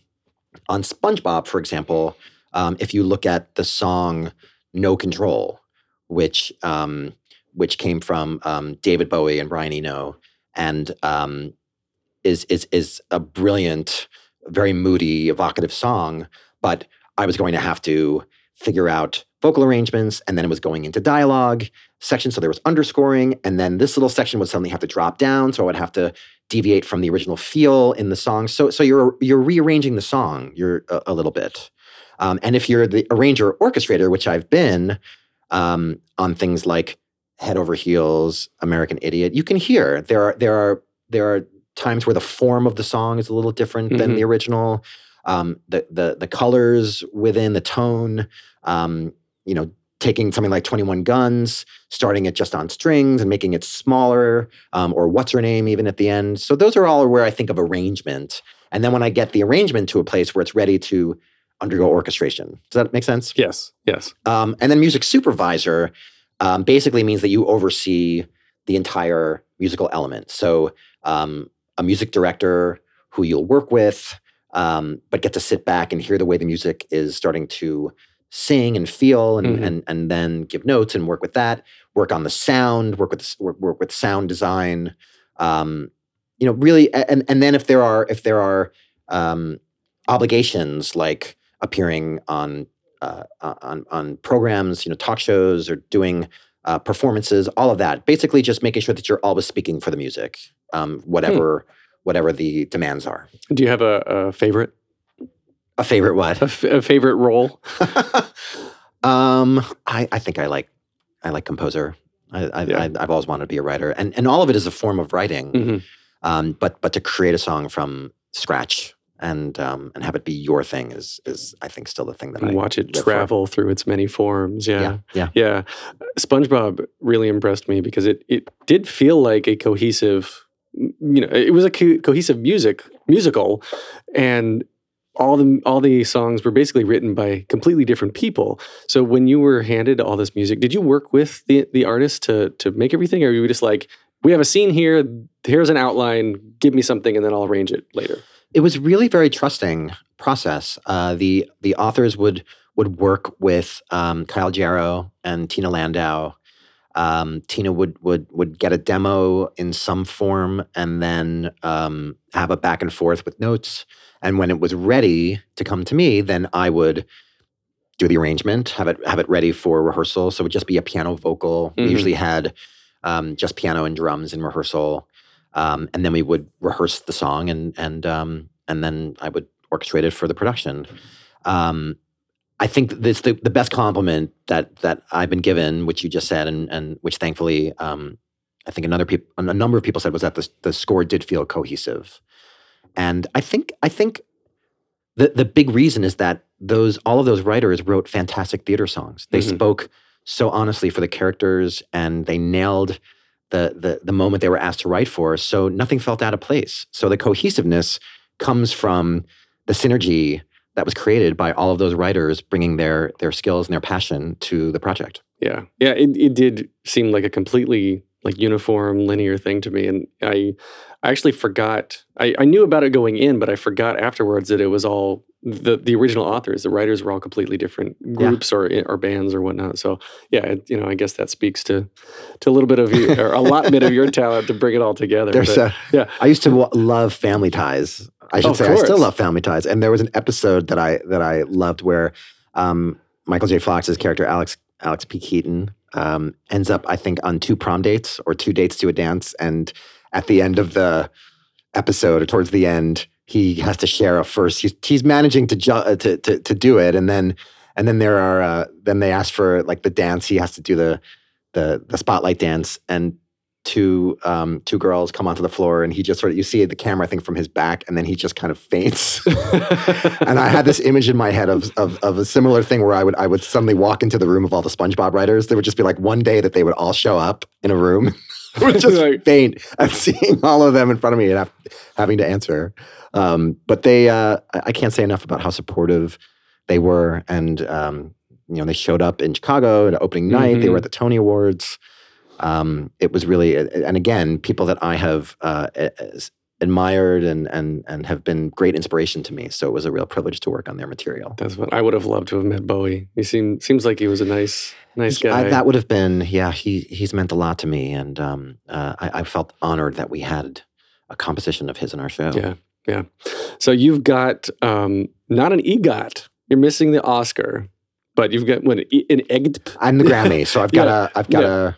on SpongeBob, for example. Um, if you look at the song "No Control," which um, which came from um, David Bowie and Brian Eno, and um, is is is a brilliant, very moody, evocative song. But I was going to have to figure out vocal arrangements, and then it was going into dialogue section. So there was underscoring, and then this little section would suddenly have to drop down. So I would have to deviate from the original feel in the song. So so you're you're rearranging the song. You're a, a little bit. Um, and if you're the arranger or orchestrator, which I've been um, on things like Head Over Heels, American Idiot, you can hear there are there are there are times where the form of the song is a little different than Mhm. the original. Um, the the the colors within the tone, um, you know, taking something like Twenty One Guns, starting it just on strings and making it smaller, um, or Whatsername even at the end. So those are all where I think of arrangement. And then when I get the arrangement to a place where it's ready to undergo orchestration, does that make sense? Yes. Yes. Um, and then music supervisor um, basically means that you oversee the entire musical element. So um, a music director who you'll work with, um, but get to sit back and hear the way the music is starting to sing and feel, and Mhm. and and then give notes and work with that. Work on the sound. Work with work, work with sound design. Um, you know, really, and and then if there are if there are um, obligations like appearing on uh, on on programs, you know, talk shows or doing uh, performances, all of that. Basically, just making sure that you're always speaking for the music, um, whatever whatever the demands are. Do you have a, a favorite? A favorite what? A, f- a favorite role? [LAUGHS] um, I, I think I like I like composer. I, I, Yeah. I've always wanted to be a writer, and and all of it is a form of writing. Mhm. Um, but but to create a song from scratch and um, and have it be your thing is is I think still the thing that I watch it live for. travel through its many forms. Yeah. Yeah, yeah. Yeah. SpongeBob really impressed me because it it did feel like a cohesive you know, it was a co- cohesive music musical and all the all the songs were basically written by completely different people. So when you were handed all this music, did you work with the the artist to to make everything or were you just like we have a scene here, here's an outline, give me something and then I'll arrange it later. it was really very trusting process. Uh, the the authors would would work with um, Kyle Jarrow and Tina Landau. Um, Tina would would would get a demo in some form and then um, have a back and forth with notes. And when it was ready to come to me, then I would do the arrangement, have it have it ready for rehearsal. So it would just be a piano vocal. We Mhm. usually had um, just piano and drums in rehearsal, um, and then we would rehearse the song, and and um, and then I would orchestrate it for the production. I think this the, the best compliment that that I've been given, which you just said, and and which thankfully um, I think another peop- a number of people said was that the the score did feel cohesive, and I think I think the the big reason is that those all of those writers wrote fantastic theater songs. They Mhm. spoke so honestly for the characters, and they nailed the the the moment they were asked to write for. So nothing felt out of place. So the cohesiveness comes from the synergy that was created by all of those writers bringing their their skills and their passion to the project. Yeah. Yeah. It, it did seem like a completely like uniform linear thing to me, and I I actually forgot. I, I knew about it going in, but I forgot afterwards that it was all the the original authors. The writers were all completely different groups or or bands or whatnot. So yeah, it, you know, I guess that speaks to to a little bit of you, or a lot bit of your talent to bring it all together. But, a, yeah. I used to wa- love Family Ties. I should Of say I still love Family Ties. And there was an episode that I that I loved where um, Michael J. Fox's character Alex Alex P. Keaton um, ends up, I think, on two prom dates or two dates to a dance, and at the end of the episode or towards the end, he has to share a first. He's he's managing to ju- uh, to, to to do it, and then and then there are uh, then they ask for like the dance. He has to do the the the spotlight dance, and two um, two girls come onto the floor, and he just sort of you see the camera I think from his back, and then he just kind of faints. [LAUGHS] and I had this image in my head of, of of a similar thing where I would I would suddenly walk into the room of all the SpongeBob writers. There would just be like one day that they would all show up in a room. [LAUGHS] Would just [LAUGHS] faint at seeing all of them in front of me and have, having to answer. Um, but they, uh, I can't say enough about how supportive they were, and um, you know, they showed up in Chicago at opening night. They Mhm. were at the Tony Awards. Um, it was really, and again, people that I have uh, admired and and and have been great inspiration to me. So it was a real privilege to work on their material. That's what I would have loved to have met Bowie. He seemed seems like he was a nice nice guy. I, that would have been, yeah. He he's meant a lot to me, and um, uh, I, I felt honored that we had a composition of his in our show. Yeah, yeah. So you've got um, not an EGOT. You're missing the Oscar, but you've got what, an E- EGT. I'm the Grammy, so I've got [LAUGHS] Yeah, a, I've got yeah. a,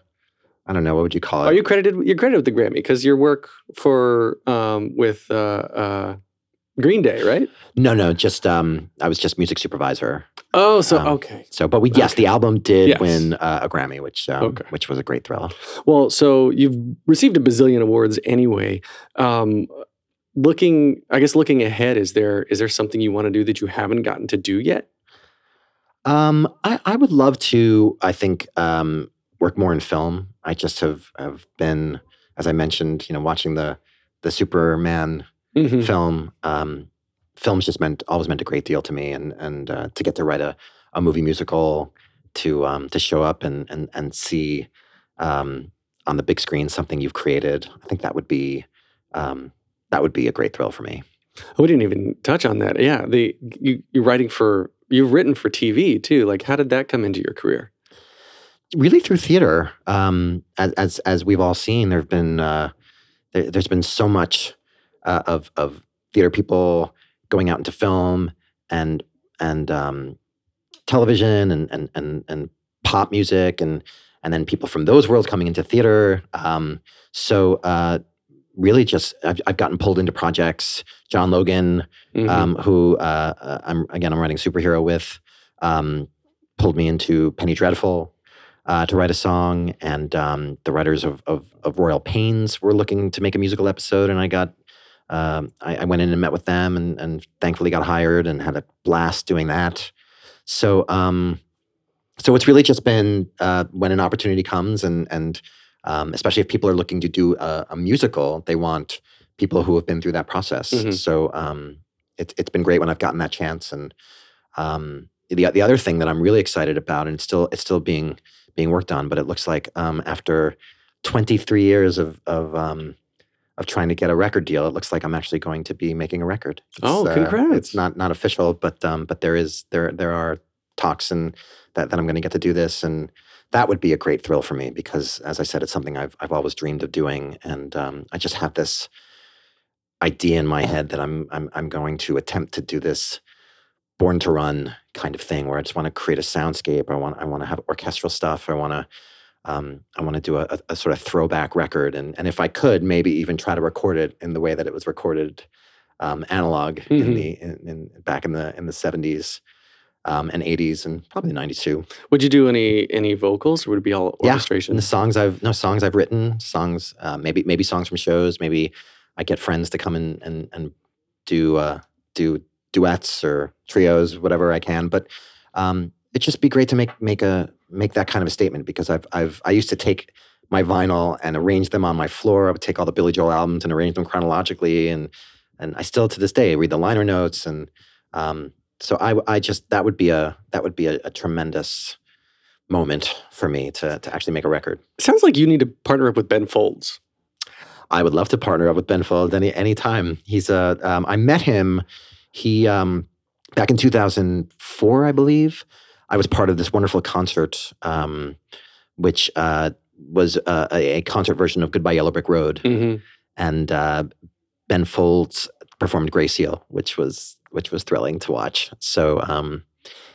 I don't know, what would you call it? Are you credited? You're credited with the Grammy because your work for um, with uh, uh, Green Day, right? No, no, just um, I was just music supervisor. Oh, so Um, okay. So, but we yes, the album did Yes. win uh, a Grammy, which um, Okay. which was a great thrill. Well, so you've received a bazillion awards anyway. Um, looking, I guess, looking ahead, is there is there something you want to do that you haven't gotten to do yet? Um, I, I would love to. I think um, work more in film. I just have have been, as I mentioned, you know, watching the the Superman Mhm. film. Um, films just meant always meant a great deal to me, and and uh, to get to write a, a movie musical, to um, to show up and and and see um, on the big screen something you've created. I think that would be um, that would be a great thrill for me. We didn't even touch on that. Yeah, the you you're writing for you've written for TV too. Like, how did that come into your career? really through theater. Um, as, as as we've all seen, there've been uh, there, there's been so much uh, of of theater people going out into film and and um, television and and and and pop music and and then people from those worlds coming into theater. Um, so uh, really, just I've, I've gotten pulled into projects. John Logan, Mhm. um, who uh, uh, I'm again I'm writing superhero with, um, pulled me into Penny Dreadful uh, to write a song, and um, the writers of, of of Royal Pains were looking to make a musical episode, and I got. Um, I, I went in and met with them, and, and thankfully got hired, and had a blast doing that. So, um, so it's really just been uh, when an opportunity comes, and and um, especially if people are looking to do a, a musical, they want people who have been through that process. Mhm. So um, it's it's been great when I've gotten that chance. And um, the the other thing that I'm really excited about, and it's still it's still being being worked on, but it looks like um, after 23 years of of um, of trying to get a record deal, it looks like I'm actually going to be making a record. It's, Oh, uh, congrats. it's not not official, but um, but there is there there are talks and that, that I'm going to get to do this and that would be a great thrill for me because as I said, it's something I've I've always dreamed of doing and um, I just have this idea in my head that I'm I'm I'm going to attempt to do this born to run kind of thing where I just want to create a soundscape. I want I want to have orchestral stuff. I want to um, I want to do a, a, sort of throwback record and and if I could maybe even try to record it in the way that it was recorded um, analog in Mhm. the in, in back in the in the 70s um, and 80s and probably 92. Would you do any any vocals, or would it be all Yeah, orchestration? and the songs I've no songs I've written, songs uh, maybe maybe songs from shows, maybe I get friends to come in and and do uh, do duets or trios, whatever I can. But um, it'd just be great to make make a make that kind of a statement because I've I've I used to take my vinyl and arrange them on my floor. I would take all the Billy Joel albums and arrange them chronologically, and and I still to this day read the liner notes and um, so I I just that would be a that would be a, a tremendous moment for me to to actually make a record. Sounds like you need to partner up with Ben Folds. I would love to partner up with Ben Folds any any time. He's a um, I met him. He um, back in 2004, I believe. I was part of this wonderful concert, um, which uh, was uh, a, a concert version of Goodbye Yellow Brick Road, Mm-hmm. and uh, Ben Folds performed Grey Seal, which was which was thrilling to watch. So um,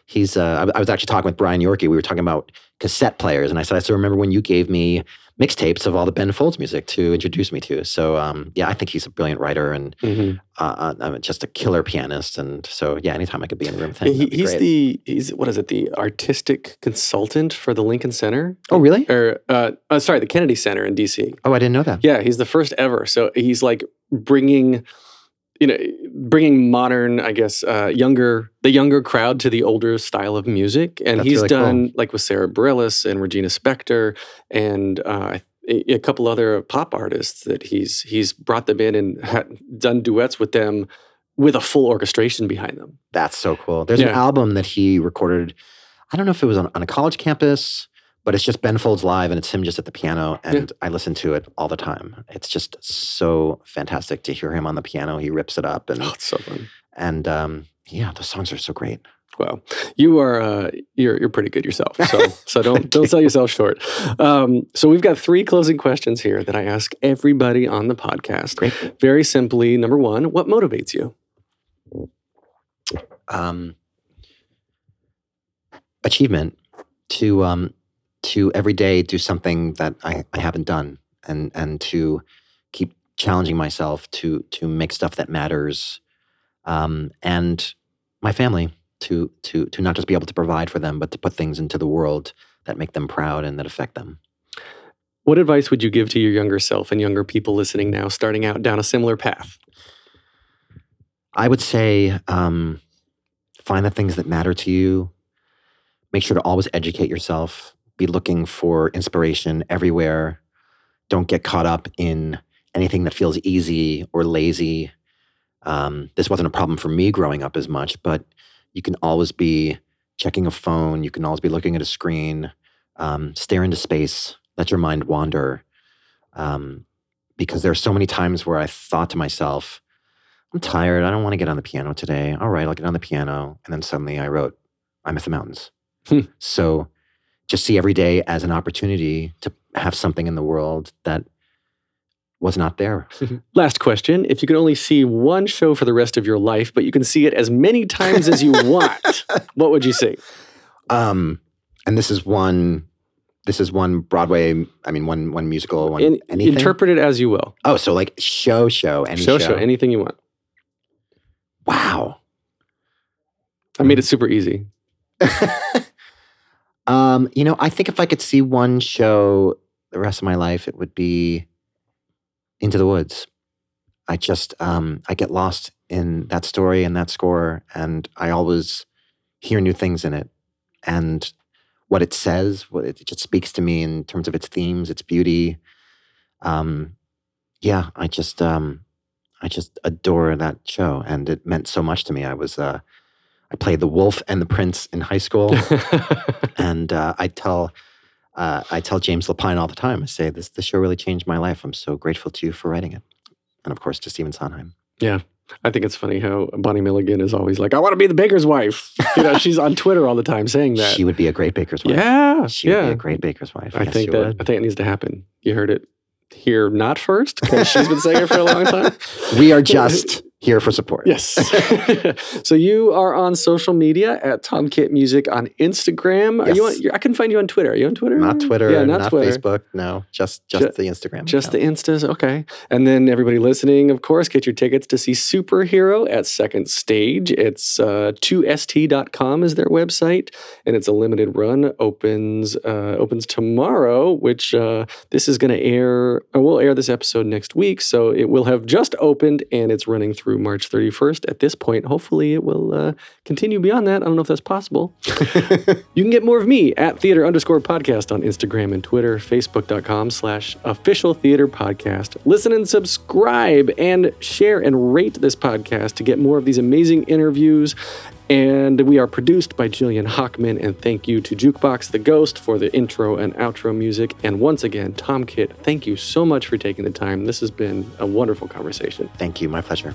he's. Uh, I, I was actually talking with Brian Yorkey. We were talking about cassette players, and I said, I still remember when you gave me mixtapes of all the Ben Folds music to introduce me to. So um, yeah, I think he's a brilliant writer and Mhm. uh, uh, just a killer pianist. And so yeah, anytime I could be in the room with him, He, he's great. the he's what is it? The artistic consultant for the Lincoln Center. Oh, really? Or uh, uh, sorry, the Kennedy Center in D.C. Oh, I didn't know that. Yeah, he's the first ever. So he's like bringing, you know, bringing modern, I guess, uh, younger the younger crowd to the older style of music. And That's he's really cool. done like with Sara Bareilles and Regina Spektor and uh, a, a couple other pop artists that he's he's brought them in and ha- done duets with them with a full orchestration behind them. That's so cool. There's an album that he recorded. I don't know if it was on, on a college campus, but it's just Ben Folds live, and it's him just at the piano. And I listen to it all the time. It's just so fantastic to hear him on the piano. He rips it up, and Oh, it's so fun. and um, yeah, the songs are so great. Well, you are uh, you're you're pretty good yourself. So [LAUGHS] so don't don't sell yourself short. Um, so we've got three closing questions here that I ask everybody on the podcast. Great. Very simply, number one, what motivates you? um, achievement to um, to every day do something that I, I haven't done and and to keep challenging myself to to make stuff that matters um, and my family to to to not just be able to provide for them but to put things into the world that make them proud and that affect them What advice would you give to your younger self and younger people listening now, starting out down a similar path? I would say um, find the things that matter to you. Make sure to always educate yourself. Be looking for inspiration everywhere. Don't get caught up in anything that feels easy or lazy. Um, this wasn't a problem for me growing up as much, but you can always be checking a phone. You can always be looking at a screen. Um, stare into space. Let your mind wander. Um, because there are so many times where I thought to myself, I'm tired. I don't want to get on the piano today. All right, I'll get on the piano. And then suddenly I wrote, I'm at the Mountains. Hmm. so just see every day as an opportunity to have something in the world that was not there. [LAUGHS] Last question. If you could only see one show for the rest of your life, but you can see it as many times as you [LAUGHS] want, what would you see? Um, and this is one. This is one Broadway. I mean, one one musical. One In- anything. interpret it as you will. oh, so like show, show, any show, show. show, anything you want. wow. I made it super easy. [LAUGHS] Um, you know, I think if I could see one show the rest of my life, it would be Into the Woods. I just um I get lost in that story and that score and I always hear new things in it. And what it says, what it just speaks to me in terms of its themes, its beauty. Um yeah, I just um I just adore that show and it meant so much to me. I was uh I played the wolf and the prince in high school [LAUGHS] and uh, I tell uh, I tell James Lapine all the time. I say this this show really changed my life. I'm so grateful to you for writing it, and of course to Stephen Sondheim. Yeah. I think it's funny how Bonnie Milligan is always like, I want to be the baker's wife. You know, she's on Twitter all the time saying [LAUGHS] that. She would be a great baker's wife. yeah. she would be a great baker's wife. I think that would. I think it needs to happen. You heard it here not first because she's been saying it for a long time. [LAUGHS] we are just here for support. Yes. [LAUGHS] so you are on social media at Tom Kitt Music on Instagram. Are you on, Yes. you're, I can find you on Twitter. Are you on Twitter? Not Twitter, Yeah, not, not, Twitter. Facebook. No, just just Ju- the Instagram. Just the account. Instas, okay. And then everybody listening, of course, get your tickets to see Superhero at Second Stage. It's uh, 2st.com is their website, and it's a limited run. Opens uh, opens tomorrow, which uh, this is going to air. We'll air this episode next week, so it will have just opened, and it's running through March 31st. At this point, hopefully, it will uh, continue beyond that. I don't know if that's possible. [LAUGHS] You can get more of me at theater underscore podcast on Instagram and Twitter, facebook.com slash official theater podcast. Listen and subscribe and share and rate this podcast to get more of these amazing interviews And we are produced by Jillian Hochman. And thank you to Jukebox the Ghost for the intro and outro music. And once again, Tom Kitt, thank you so much for taking the time. This has been a wonderful conversation. Thank you. My pleasure.